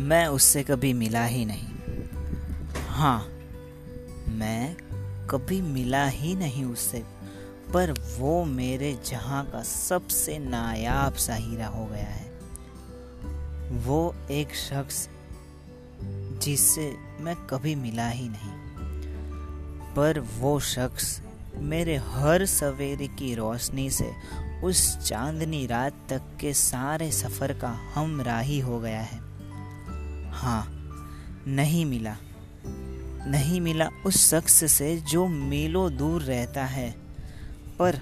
मैं उससे कभी मिला ही नहीं। हाँ मैं कभी मिला ही नहीं उससे, पर वो मेरे जहाँ का सबसे नायाब सा हीरा हो गया है। वो एक शख्स जिससे मैं कभी मिला ही नहीं, पर वो शख्स मेरे हर सवेरे की रोशनी से उस चांदनी रात तक के सारे सफ़र का हम राही हो गया है। हाँ नहीं मिला। नहीं मिला उस शख्स से जो मीलों दूर रहता है। पर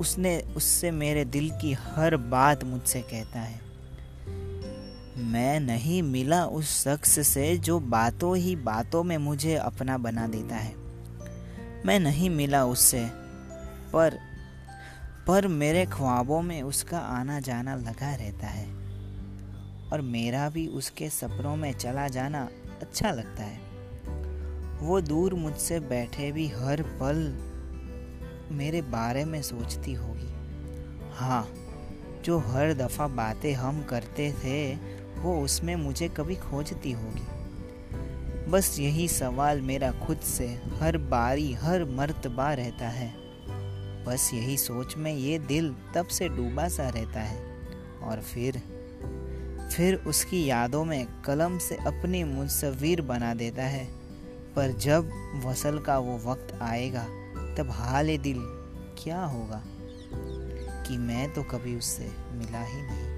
उसने उससे मेरे दिल की हर बात मुझसे कहता है। मैं नहीं मिला उस शख्स से जो बातों ही बातों में मुझे अपना बना देता है। मैं नहीं मिला उससे, पर पर मेरे ख्वाबों में उसका आना जाना लगा रहता है। और मेरा भी उसके सपनों में चला जाना अच्छा लगता है। वो दूर मुझसे बैठे भी हर पल मेरे बारे में सोचती होगी। हाँ जो हर दफ़ा बातें हम करते थे, वो उसमें मुझे कभी खोजती होगी। बस यही सवाल मेरा खुद से, हर बारी, हर मर्तबा रहता है। बस यही सोच में ये दिल तब से डूबा सा रहता है। और फिर फिर उसकी यादों में कलम से अपनी मुंसवीर बना देता है। पर जब वसल का वो वक्त आएगा, तब हाल दिल क्या होगा? कि मैं तो कभी उससे मिला ही नहीं।